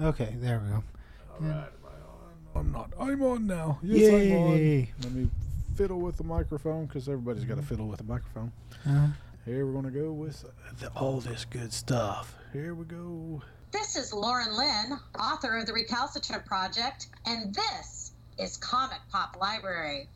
Okay, there we go. All right, am I on? I'm not. I'm on now. Yes, I'm on. Let me fiddle with the microphone because everybody's got to fiddle with the microphone. Uh, Here we're gonna go with the, all this good stuff. Here we go. This is Lauren Lynn, author of The Recalcitrant Project, and this is Comic Pop Library.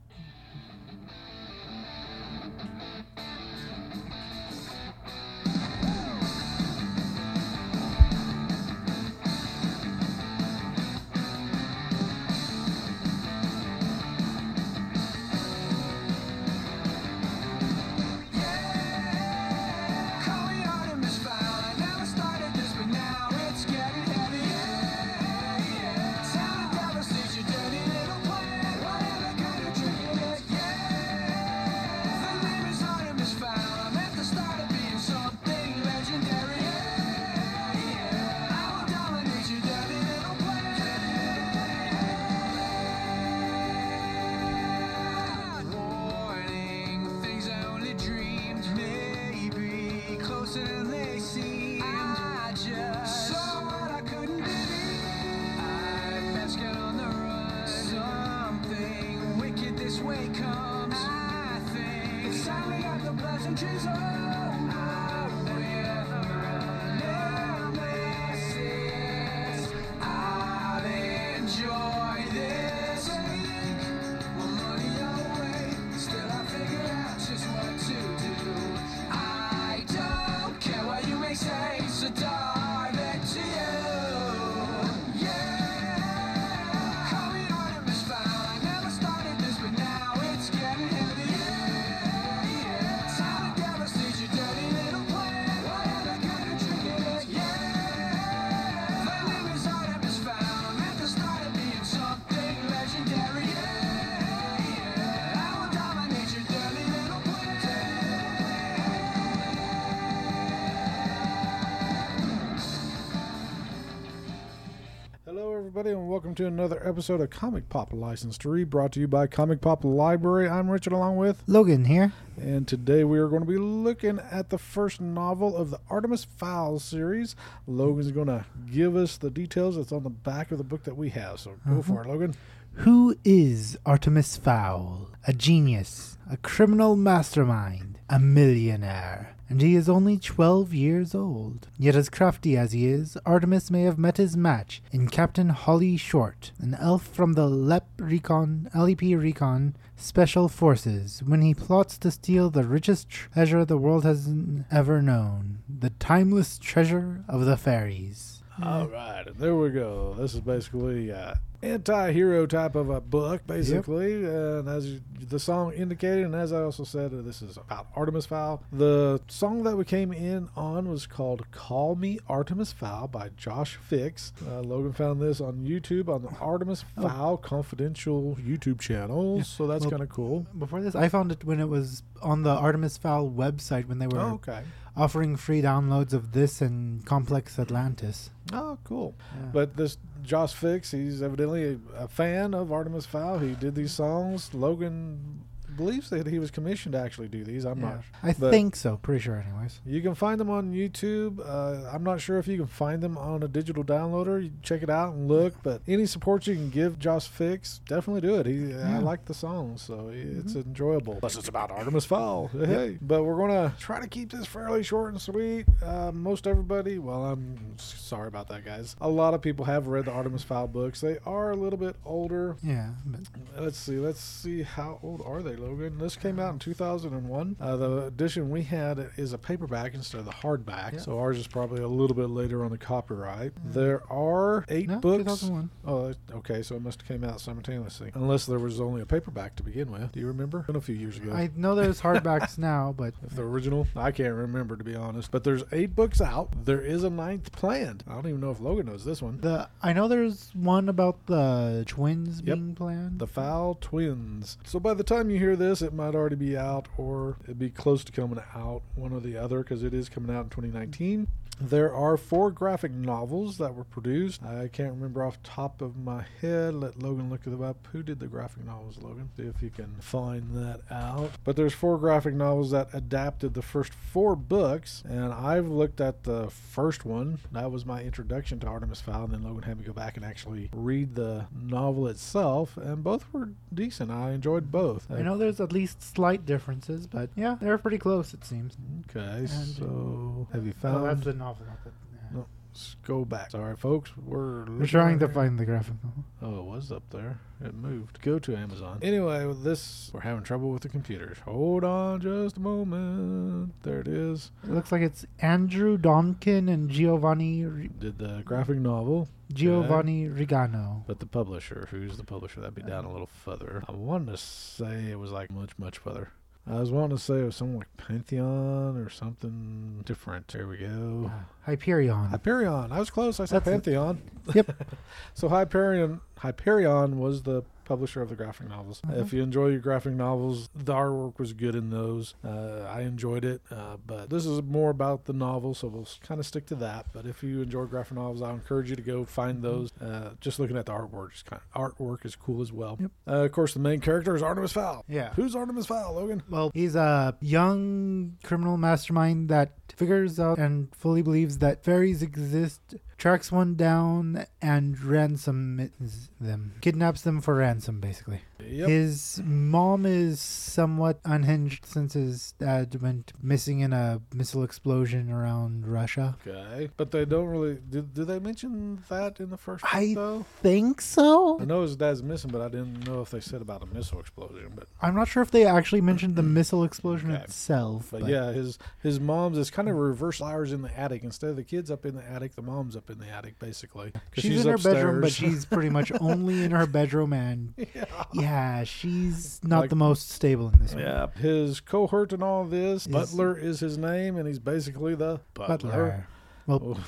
Welcome to another episode of Comic Pop License to Read, brought to you by Comic Pop Library. I'm Richard, along with, Logan here. and today we are going to be looking at the first novel of the Artemis Fowl series. Logan's going to give us the details that's on the back of the book that we have. So go mm-hmm. for it, Logan. Who is Artemis Fowl? A genius, a criminal mastermind, a millionaire. And he is only 12 years old. Yet, as crafty as he is, Artemis may have met his match in Captain Holly Short, an elf from the LEP Recon, LEP Recon Special Forces, when he plots to steal the richest treasure the world has ever known the timeless treasure of the fairies. All right, there we go. This is basically uh, anti-hero type of a book, basically. And as the song indicated, and as I also said, uh, this is about Artemis Fowl. The song that we came in on was called "Call Me Artemis Fowl" by Josh Fix. Uh, Logan found this on YouTube on the Artemis Fowl Confidential YouTube channel, Yeah. so that's Well, kind of cool. Before this, I found it when it was on the Artemis Fowl website when they were Oh, okay. offering free downloads of this and Complex Atlantis. Oh, cool. Yeah. But this Josh Fix, he's evidently a, a fan of Artemis Fowl. He did these songs. Logan believes that he was commissioned to actually do these. I'm Yeah. not. I but- think so. Pretty sure, anyways. You can find them on YouTube. Uh, I'm not sure if you can find them on a digital downloader. You check it out and look. But any support you can give Josh Fix, definitely do it. He, I like the songs, so it's enjoyable. Plus, it's about Artemis Fowl. Hey, but we're gonna try to keep this fairly short and sweet. Uh, most everybody, well, I'm sorry about that, guys. A lot of people have read the Artemis Fowl books. They are a little bit older. Yeah. But Let's see. Let's see. How old are they, Logan? This came out in 2001. Uh, the edition we had is a paperback instead of the hardback. Yeah. So ours is probably a little bit later on the copyright. There are eight no, books. 2001. Oh, okay. So it must have came out simultaneously. Unless there was only a paperback to begin with. Do you remember? Been a few years ago. I know there's hardbacks now, but if the original, I can't remember to be honest. But there's eight books out. There is a ninth planned. I don't even know if Logan knows this one. the I know there's one about the twins Yep. being planned. The Fowl Twins. So by the time you hear this, it might already be out or it'd be close to coming out, one or the other, because it is coming out in 2019. There are four graphic novels that were produced. I can't remember off top of my head. Let Logan look them up. Who did the graphic novels, Logan? See if you can find that out. But there's four graphic novels that adapted the first four books, and I've looked at the first one. That was my introduction to Artemis Fowl, and then Logan had me go back and actually read the novel itself, and both were decent. I enjoyed both. I know there's at least slight differences, but yeah, they're pretty close, it seems. Okay, so have you found? Oh, that's the novel. Not the, yeah. No, let's go back. Sorry, folks. We're We're trying to find the graphic novel. Oh, it was up there. It moved. Go to Amazon. Anyway, with this, we're having trouble with the computers. Hold on just a moment. There it is. It looks like it's Andrew Donkin and Giovanni Ri- Did the graphic novel, Giovanni Rigano. but the publisher, who's the publisher? That'd be down a little further. I wanted to say it was like much, much further. I was wanting to say it was something like Pantheon or something different. There we go. Hyperion. Hyperion. I was close. I said That's. Pantheon. Yep. so Hyperion, Hyperion was the publisher of the graphic novels. Mhm. If you enjoy your graphic novels, the artwork was good in those. Uh, I enjoyed it, uh, but this is more about the novel, so we'll kind of stick to that. But if you enjoy graphic novels, I encourage you to go find those. Uh, just looking at the artwork, is kind of, artwork is cool as well. Yep. Uh, of course, the main character is Artemis Fowl. Yeah. Who's Artemis Fowl, Logan? Well, he's a young criminal mastermind that figures out and fully believes that fairies exist, tracks one down, and ransoms them. Kidnaps them for ransom, basically. Yep. His mom is somewhat unhinged since his dad went missing in a missile explosion around Russia. Okay, but they don't really. Did, did they mention that in the first I though? think so. I know his dad's missing, but I didn't know if they said about a missile explosion. But I'm not sure if they actually mentioned the missile explosion Okay. itself. but, yeah, his his mom's is kind of reverse hours in the attic. Instead of the kids up in the attic, the mom's up in the attic basically. She's, in her bedroom, but she's pretty much only in her bedroom, and yeah, she's not Like- the most stable in this yeah. His cohort and all this. Is- Butler is his name, and he's basically the butler. Butler. Well,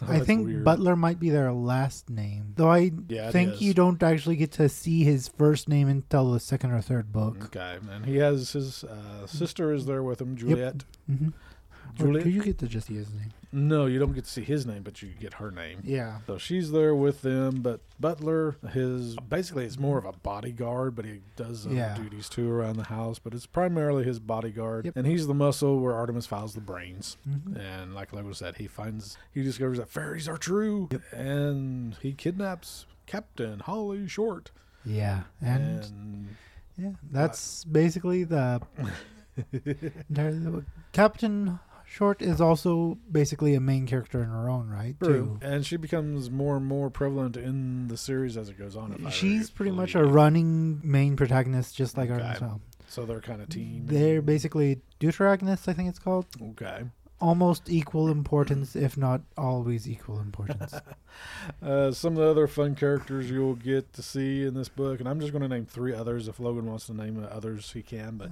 Oh, I think weird. Butler might be their last name, though. I Yeah, think you don't actually get to see his first name until the second or third book. Okay, and he has his uh, sister is there with him, Juliet. hmm Juliet. you get to just see his name. No, you don't get to see his name, but you get her name. Yeah. So she's there with them, but Butler, his basically it's more of a bodyguard, but he does other Yeah. duties too around the house. But it's primarily his bodyguard, Yep. and he's the muscle where Artemis Fowl's the brains. hmm And like Logan said, he finds he discovers that fairies are true, and he kidnaps Captain Holly Short. Yeah, and, And, yeah, that's basically the Captain Short is also basically a main character in her own right too. and she becomes more and more prevalent in the series as it goes on. if I She's pretty much a believe. running main protagonist, just like Okay. Artemis Fowl. so they're kind of team. They're basically deuteragonists, I think it's called. okay. Almost equal importance, if not always equal importance. Uh, some of the other fun characters you'll get to see in this book, and I'm just going to name three others. If Logan wants to name others, he can. But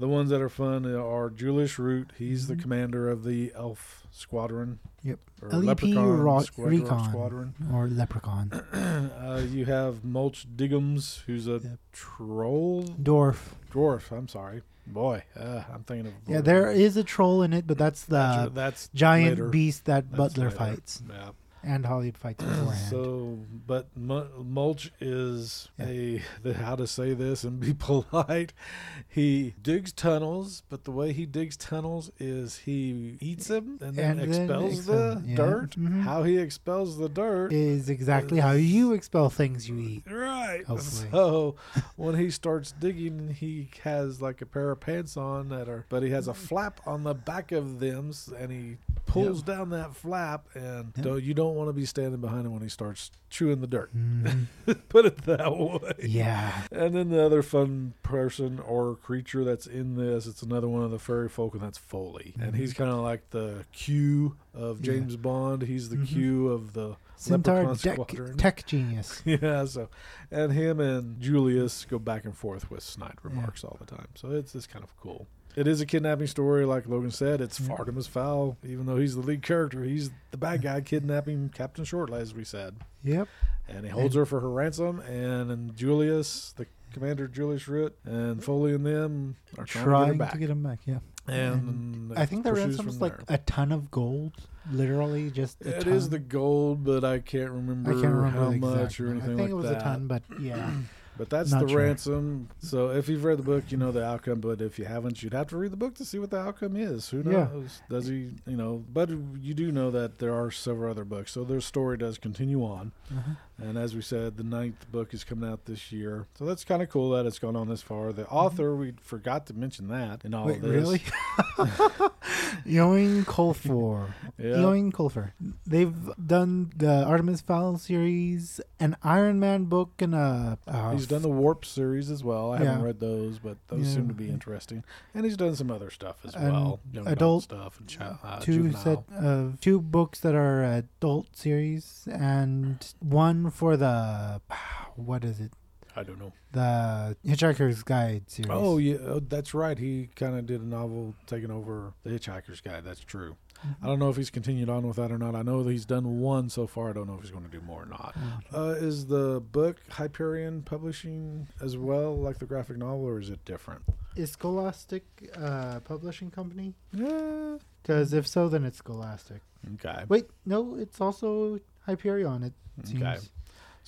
the ones that are fun are Julius Root. He's the Mhm. commander of the Elf Squadron. Yep. Or LEP Leprechaun Ro- Squadron. Recon. Squadron. or Leprechaun. uh, you have Mulch Diggums, who's a Yep. troll Dwarf. dwarf. I'm sorry, boy. Uh, I'm thinking of Yeah, there is a troll in it, but that's That's, the that's giant later. beast that That's Butler later. fights. Yeah. And Hollywood fights beforehand. So, but Mu- Mulch is Yeah. a the, how to say this and be polite. He digs tunnels, but the way he digs tunnels is he eats them and then And then expels the expel- yeah. dirt. Mhm. How he expels the dirt. is exactly how you expel things you eat. Right. Hopefully. So when he starts digging, he has like a pair of pants on that are, but he has a flap on the back of them, and he pulls down that flap, and Yep. don't, you don't want to be standing behind him when he starts chewing the dirt. Mhm. Put it that way. yeah. And then the other fun person or creature that's in this, it's another one of the fairy folk, and that's Foaly. And Mhm. he's kind of like the Q of Yeah. James Bond. He's the Mhm. Q of the Centaur tech, genius. Yeah, so and him and Julius go back and forth with snide Yeah. remarks all the time. So it's it's kind of cool. It is a kidnapping story, like Logan said. It's mm-hmm. Yeah. Artemis Fowl, even though he's the lead character. He's the bad guy kidnapping Captain Short, as we said, Yep. and he holds her for her ransom. And, and Julius, the Commander Julius Root and Foaly and them are trying, Trying to get to get him back, yeah. and I think the pursues ransom's like a ton of gold, literally just. It ton. is the gold, but I can't remember, I can't remember how much exact or anything I think like it was that. a ton, but yeah. But that's Not the sure. ransom. So if you've read the book, you know the outcome. But if you haven't, you'd have to read the book to see what the outcome is. Who Yeah. knows? Does he? You know. But you do know that there are several other books, so their story does continue on. Uh-huh. And as we said, the ninth book is coming out this year. So that's kind of cool that it's gone on this far. The author, we forgot to mention that in all Wait, of this. really? Yoing Colfer. Yeah. Yoing Colfer. They've done the Artemis Fowl series, an Iron Man book, and a. Uh, He's done the Warp series as well. I haven't read those, but those Yeah. seem to be interesting. And he's done some other stuff as And well, young adult, adult- stuff and chi- uh, two juvenile. set of two books that are adult series, and one for the. What is it? I don't know. The Hitchhiker's Guide series. Oh yeah, oh, that's right. He kind of did a novel taking over the Hitchhiker's Guide. That's true. Mm-hmm. I don't know if he's continued on with that or not. I know that he's done one so far. I don't know if he's going to do more or not. Mm. Uh, is the book Hyperion Publishing as well, like the graphic novel, or is it different? Is Scholastic uh, publishing company? Yeah. Because if so, then it's Scholastic. Okay. Wait, no, it's also Hyperion. It seems. Okay.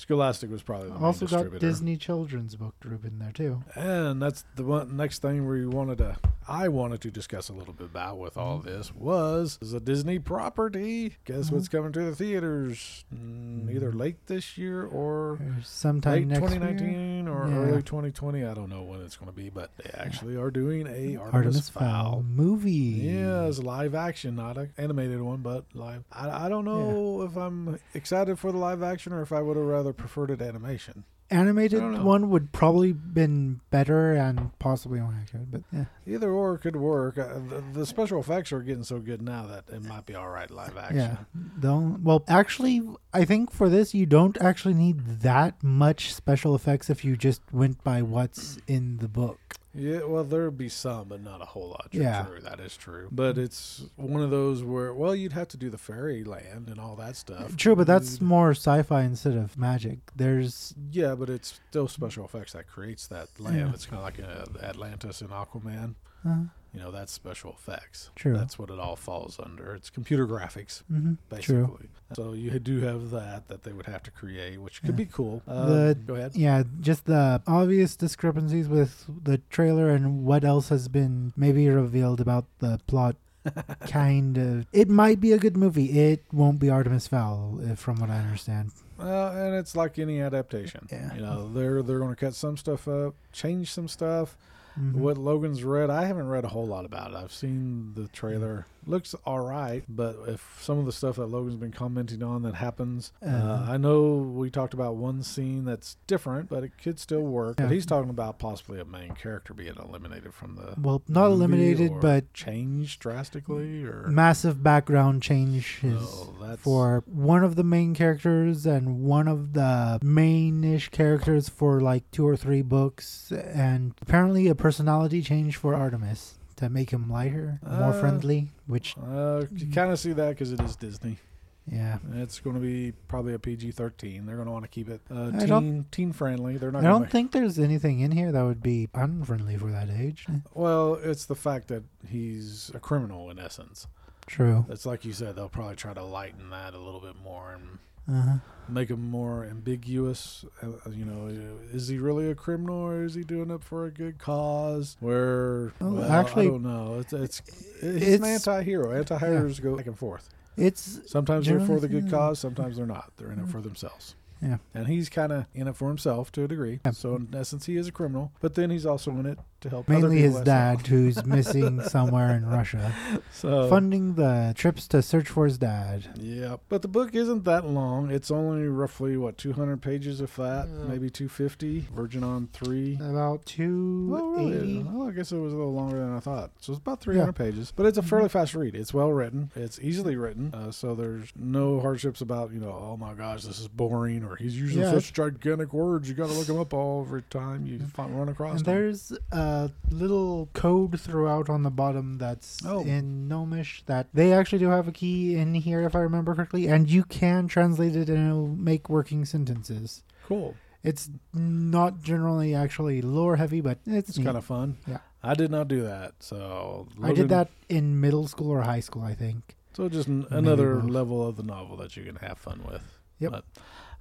Scholastic was probably the Also got. Disney Children's Book group in there too. And that's the one next thing we wanted to I wanted to discuss a little bit about with all Mm-hmm. this was is a Disney property. Guess Mm-hmm. what's coming to the theaters? Mm, either late this year or Or sometime late next 2019 or Yeah. early 2020. I don't know when it's going to be, but they actually are doing a year. Artemis, Artemis Fowl. Movie. Yeah, it's live action, not an animated one, but live. I, I don't know if I'm excited for the live action or if I would have rather preferred it animation. Animated I don't know. one would probably been better and possibly more accurate, but yeah. Either or could work. Uh, the, the special effects are getting so good now that it might be all right live action. Yeah. Don't well actually I think for this you don't actually need that much special effects if you just went by what's in the book. Yeah, well, there'd be some, but not a whole lot. True, Yeah. true, that is true. But it's one of those where, well, you'd have to do the fairy land and all that stuff. True, but that's You'd- more sci-fi instead of magic. There's yeah, but it's still special effects that creates that land. Yeah. It's kind of like uh, Atlantis and Aquaman. uh, You know, that's special effects. True. That's what it all falls under. It's computer graphics, mhm, basically. true. So you do have that that they would have to create, which could Yeah. be cool. Uh, The- go ahead. Yeah, just the obvious discrepancies with the trailer and what else has been maybe revealed about the plot. kind of. It might be a good movie. It won't be Artemis Fowl, if, from what I understand. Well, and it's like any adaptation. Yeah. You know, they're they're going to cut some stuff up, change some stuff. Mhm. What Logan's read, I haven't read a whole lot about it. I've seen the trailer. Looks all right, but if some of the stuff that Logan's been commenting on that happens, uh, Uh-huh. I know we talked about one scene that's different, but it could still work. Yeah. But he's talking about possibly a main character being eliminated from the Well, not eliminated, but changed drastically, or massive background changes Oh, for one of the main characters and one of the mainish characters for like two or three books, and apparently a personality change for Artemis to make him lighter, more Uh, friendly. Which, uh, you kind of see that because it is Disney. yeah, It's going to be probably a PG thirteen. They're going to want to keep it uh, I teen don't- teen friendly. They're not. I gonna don't make- think there's anything in here that would be unfriendly for that age. Well, it's the fact that he's a criminal in essence. True. It's like you said, they'll probably try to lighten that a little bit more and Uh-huh. make him more ambiguous. Uh, you know, is he really a criminal or is he doing it for a good cause? Where, Oh, well, actually, I don't know. It's it's he's an anti-hero. Anti-heroes go back and forth. It's Sometimes they're for the good cause. Sometimes they're not. They're in it for themselves. yeah. And he's kind of in it for himself to a degree. Yeah. So in essence, he is a criminal. But then he's also in it to help Mainly his dad, who's missing somewhere in Russia. So funding the trips to search for his dad. Yeah, but the book isn't that long. It's only roughly what 200 pages, if that, Yeah. maybe 250. Virgin on three. About two Well, really, well, I guess it was a little longer than I thought. So it's about 300 pages, but it's a mm-hmm. fairly fast read. It's well written. It's easily written, uh, so there's no hardships about you know, oh my gosh, this is boring, or he's using Yeah, such gigantic words. You got to look them up all every time you mm-hmm. find, run across And them. there's uh, a little code throughout on the bottom that's Oh. in Gnomish that they actually do have a key in here, if I remember correctly, and you can translate it and it'll make working sentences. Cool. It's not generally actually lore heavy, but it's, It's kind of fun. Yeah. I did not do that. So I did that in middle school or high school, I think. So just n- another both. level of the novel that you can have fun with. Yep. But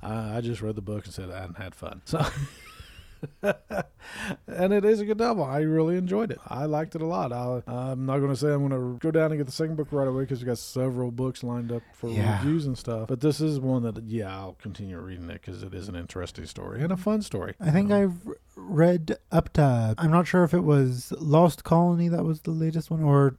I, I just read the book and said I hadn't had fun. So. and it is a good novel. I really enjoyed it. I liked it a lot. I, I'm not going to say I'm going to go down and get the second book right away because we got several books lined up for Yeah. reviews and stuff. But this is one that, yeah, I'll continue reading it because it is an interesting story and a fun story. I think Um, I've read up to. I'm not sure if it was Lost Colony that was the latest one, or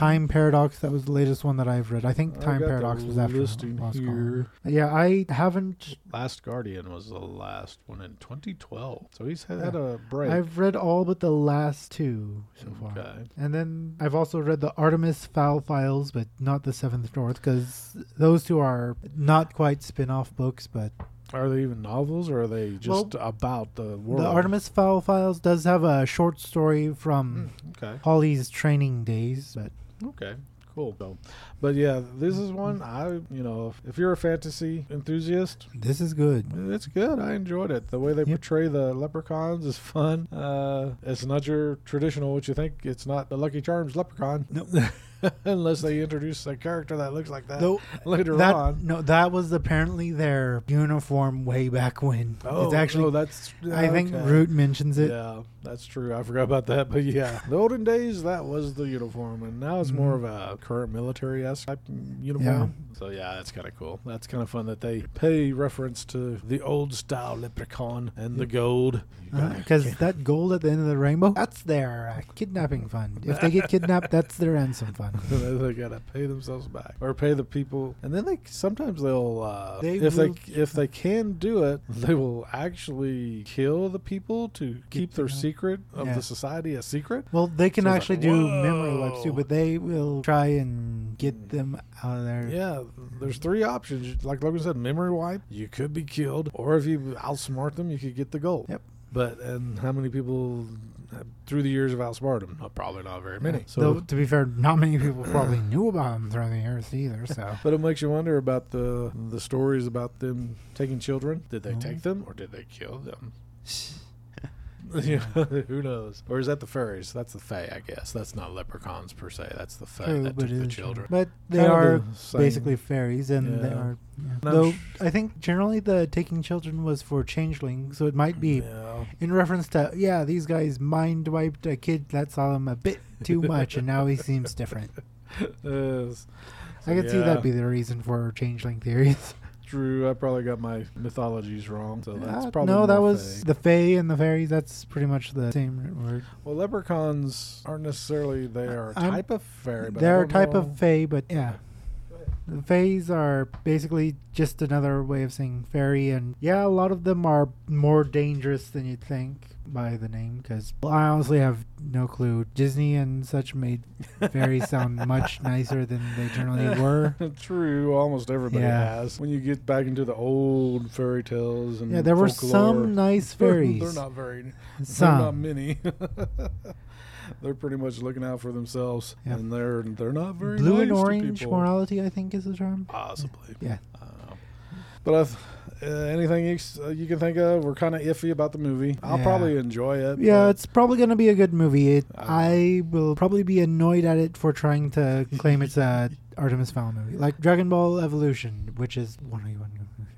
Time Paradox that was the latest one that I've read. I think I've Time Paradox was after listing Lost here. Colony. Yeah, I haven't. Last Guardian was the last one in 2012. So he's had, Yeah. had a break. I've read all but the last two so far. And then I've also read the Artemis Fowl Files, but not the Seventh Dwarf, because those two are not quite spin off books, but Are they even novels or are they just about the world? the Artemis Fowl Files does have a short story from Mm, okay. Holly's training days, but Okay. Cool. So, but yeah, this is one I, you know, if, if you're a fantasy enthusiast, this is good. it's good. I enjoyed it. The way they Yep. portray the leprechauns is fun. Uh, it's not your traditional what you think. It's not the Lucky Charms leprechaun. Nope. Unless they introduce a character that looks like that later that on. no, that was apparently their uniform way back when. Oh, it's actually. oh, that's. I think okay. Root mentions it. Yeah, that's true. I forgot about that. But yeah, the olden days, that was the uniform, and now it's more of a current military esque type uniform. So yeah, that's kind of cool. That's kind of fun that they pay reference to the old style leprechaun and the gold. You gotta- Because that gold at the end of the rainbow, that's their uh, kidnapping fund. If they get kidnapped, that's their ransom fund. they gotta pay themselves back or pay the people, and then they sometimes they'll uh, They if will- they if they can do it, they will actually kill the people to keep their secret of Yeah. the society a secret. Well, they can So actually like, do memory wipes too, but they will try and get them out of there. Yeah, there's three options. Like Logan said, memory wipe, you could be killed, or if you outsmart them, you could get the gold. Yep. But and how many people through the years have outsmarted them? Not, probably not very many. So, Though, to be fair, not many people probably knew about them through the years either. So but it makes you wonder about the the stories about them taking children. Did they Oh. take them or did they kill them? Who knows? Or is that the fairies? That's the fae, I guess. That's not leprechauns per se. That's the fae True, that but took it the is children. But they Kind of are the same. basically fairies, and they Yeah. are. Yeah. No, Though sh- I think generally the taking children was for changeling, so it might be Yeah. in reference to yeah, these guys mind wiped a kid that saw him a bit too much, and now he seems different. Yes. I could see Yeah. that be the reason for changeling theories. True, I probably got my mythologies wrong. So that's Uh, probably no, that was fae. the fae and the fairies. That's pretty much the same word. well. Leprechauns aren't necessarily they are a type of fairy, but They're a type know- of fae, but yeah. The fays are basically just another way of saying fairy, and yeah, a lot of them are more dangerous than you'd think by the name. Because I honestly have no clue. Disney and such made fairies sound much nicer than they generally were. True, almost everybody Yeah. has. When you get back into the old fairy tales and Yeah, there were some nice fairies. they're not very. They're not many. they're pretty much looking out for themselves, Yeah. and they're they're not very Blue nice and orange morality, I think, is the term. Possibly. Yeah. Know. But uh, anything you, uh, you can think of, we're kind of iffy about the movie. I'll Yeah. probably enjoy it. Yeah, it's probably going to be a good movie. It, I- I will probably be annoyed at it for trying to claim it's a Artemis Fowl movie, like Dragon Ball Evolution, which is one of you.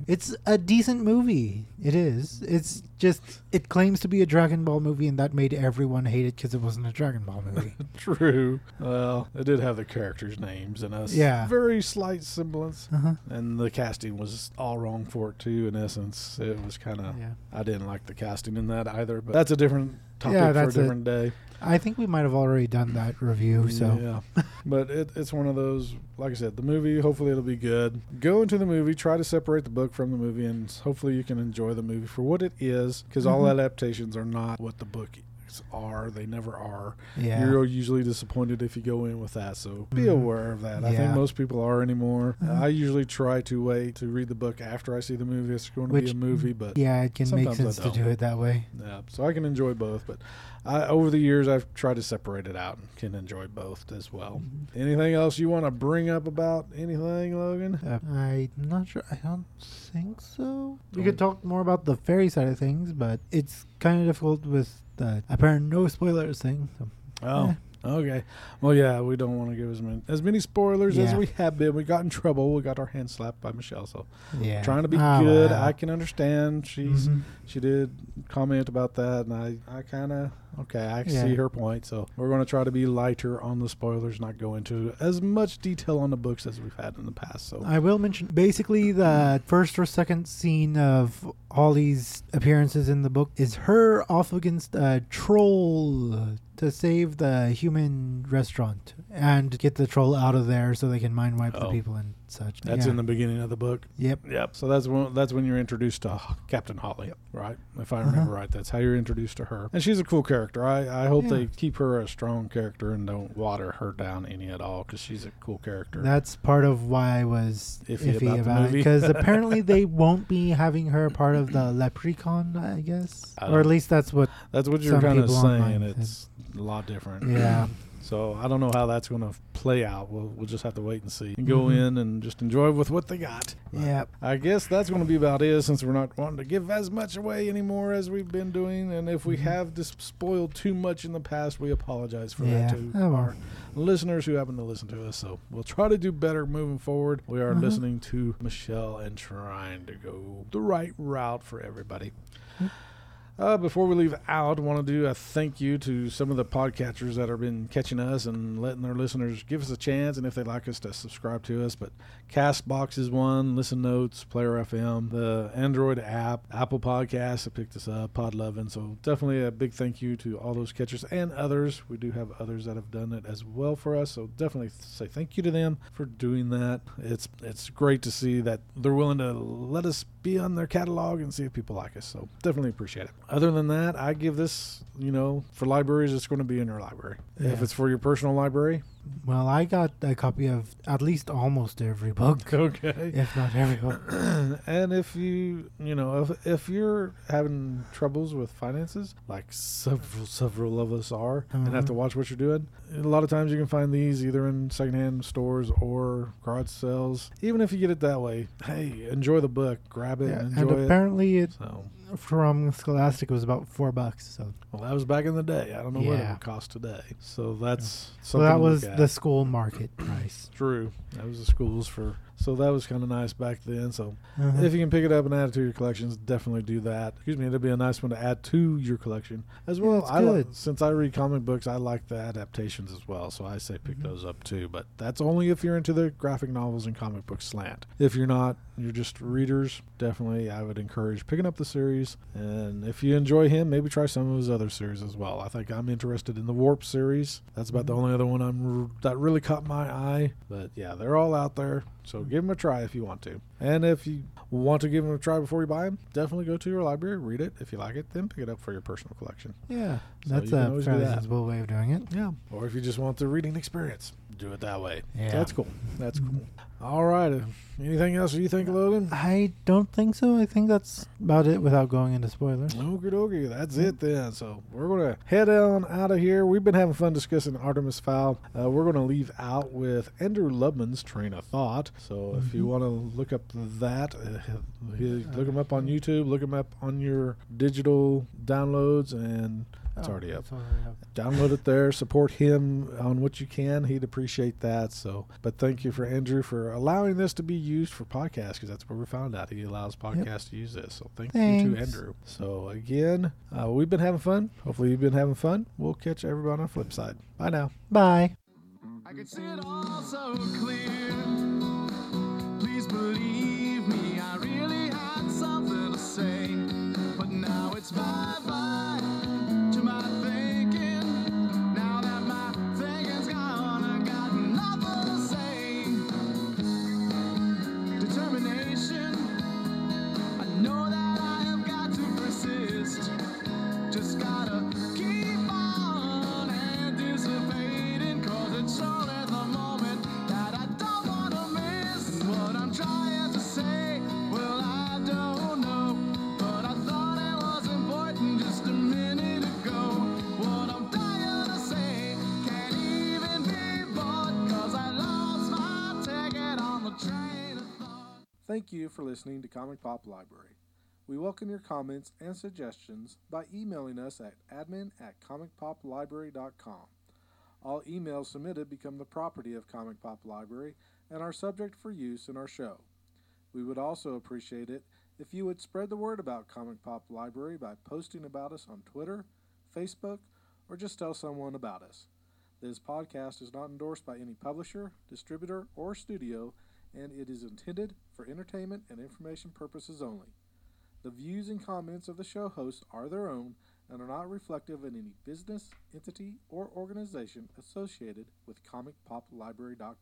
It's a decent movie. It is. It's just it claims to be a Dragon Ball movie, and that made everyone hate it because it wasn't a Dragon Ball movie. true. Well, it did have the characters' names and a Yeah. very slight semblance. uh-huh. And the casting was all wrong for it too. In essence, it was kind of. Yeah. I didn't like the casting in that either. But that's a different topic Yeah, for a that's a- different day. I think we might have already done that review. So yeah, but it, it's one of those. Like I said, the movie. Hopefully, it'll be good. Go into the movie. Try to separate the book from the movie, and hopefully, you can enjoy the movie for what it is. Because all Mhm. adaptations are not what the book are. They never are. yeah. You're usually disappointed if you go in with that. So be Mhm. aware of that. I think most people are anymore. Mhm. I usually try to wait to read the book after I see the movie. It's going to be a movie, but yeah, it can make sense to do it that way. yeah, so I can enjoy both, but I, over the years I've tried to separate it out and can enjoy both as well. Mm-hmm. Anything else you want to bring up about anything, Logan? Uh, I'm not sure. I don't think so. We could talk more about the fairy side of things, but it's kind of difficult with the apparent no spoilers thing. So. Oh, Eh. okay. Well, yeah, we don't want to give as many as many spoilers as we have been. We got in trouble. We got our hand slapped by Michelle. So Yeah, trying to be Ah, good. well. I can understand. She's Mhm. she did comment about that, and I I kind of okay. I Yeah. see her point. So we're going to try to be lighter on the spoilers, not go into as much detail on the books as we've had in the past. So I will mention basically the first or second scene of Holly's appearances in the book is her off against a troll to save the human restaurant and get the troll out of there so they can mind wipe the Oh. people and such. that's Yeah. in the beginning of the book. Yep. Yep. So that's when that's when you're introduced to Captain Holly, right? If I remember Uh-huh. right, that's how you're introduced to her, and she's a cool character. I I hope Yeah. they keep her a strong character and don't water her down any at all because she's a cool character. That's part of why I was Iffy iffy, about the about, it because apparently they won't be having her part of the leprechaun, I guess, I or at least that's what. that's what you're kind of saying. online It's a lot different. Yeah. So I don't know how that's going to play out. We'll we'll just have to wait and see and go Mhm. in and just enjoy with what they got. Yeah. I guess that's going to be about it since we're not wanting to give as much away anymore as we've been doing. And if we Mhm. have just spoiled too much in the past, we apologize for Yeah. that to Oh, well. our listeners who happen to listen to us. So we'll try to do better moving forward. We are Mhm. listening to Michelle and trying to go the right route for everybody. Mm. Uh, before we leave out, I want to do a thank you to some of the podcatchers that have been catching us and letting their listeners give us a chance, and if they'd like us to subscribe to us. But Castbox is one, Listen Notes, Player FM, the Android app, Apple Podcasts that picked us up, Pod Lovin'. So definitely a big thank you to all those catchers and others. We do have others that have done it as well for us. So definitely say thank you to them for doing that. It's it's great to see that they're willing to let us be on their catalog and see if people like us. So definitely appreciate it. Other than that, I give this, you know, for libraries, it's going to be in your library. If it's for your personal library, Well, I got a copy of at least almost every book, okay. if not every book. and if you, you know, if, if you're having troubles with finances, like several, several of us are, and have to Mhm. watch what you're doing, a lot of times you can find these either in secondhand stores or garage sales. Even if you get it that way, hey, enjoy the book, grab it, Yeah, and and enjoy it. apparently it So, from Scholastic was about four bucks. So, well, that was back in the day. I don't know what it Yeah. would cost today. So that's so something that was the school market price. True. That was the schools for. So that was kind of nice back then. So Uh-huh. if you can pick it up and add it to your collections, definitely do that. Excuse me, it'd be a nice one to add to your collection as well. it's I li- since I read comic books, I like the adaptations as well. So I say pick Mhm. those up too. But that's only if you're into the graphic novels and comic book slant. If you're not, you're just readers. Definitely, I would encourage picking up the series. And if you enjoy him, maybe try some of his other series as well. I think I'm interested in the Warp series. That's about the Mhm. only other one I'm r- that really caught my eye. But yeah, they're all out there. So give them a try if you want to. And if you want to give them a try before you buy them, definitely go to your library, read it. If you like it, then pick it up for your personal collection. yeah, So that's a fairly that. sensible way of doing it. Yeah. Or if you just want the reading experience, do it that way. Yeah. That's cool. That's cool. All right. uh, Anything else you think, Logan? I don't think so. I think that's about it without going into spoilers. Okie dokie, that's it then. So we're gonna head on out of here. We've been having fun discussing Artemis Fowl. Uh, we're gonna leave out with Andrew Lubman's train of thought. So if you Mhm. want to look up that, uh, look him up on YouTube. Look him up on your digital downloads, and it's Oh, already up. it's already up. Download it there. Support him on what you can. He'd appreciate that. So, but thank you for Andrew for allowing this to be used for podcasts because that's where we found out he allows podcasts to use this. So, thank you to Andrew. So, again, uh, we've been having fun. Hopefully, you've been having fun. We'll catch everybody on the flip side. Bye now. Bye. I can see it all so clear. Please believe me, I really Thank you for listening to Comic Pop Library. We welcome your comments and suggestions by emailing us at admin at comicpoplibrary.com. All emails submitted become the property of Comic Pop Library and are subject for use in our show. We would also appreciate it if you would spread the word about Comic Pop Library by posting about us on Twitter, Facebook, or just tell someone about us. This podcast is not endorsed by any publisher, distributor, or studio, and it is intended for entertainment and information purposes only. The views and comments of the show hosts are their own and are not reflective of any business, entity, or organization associated with ComicPopLibrary.com.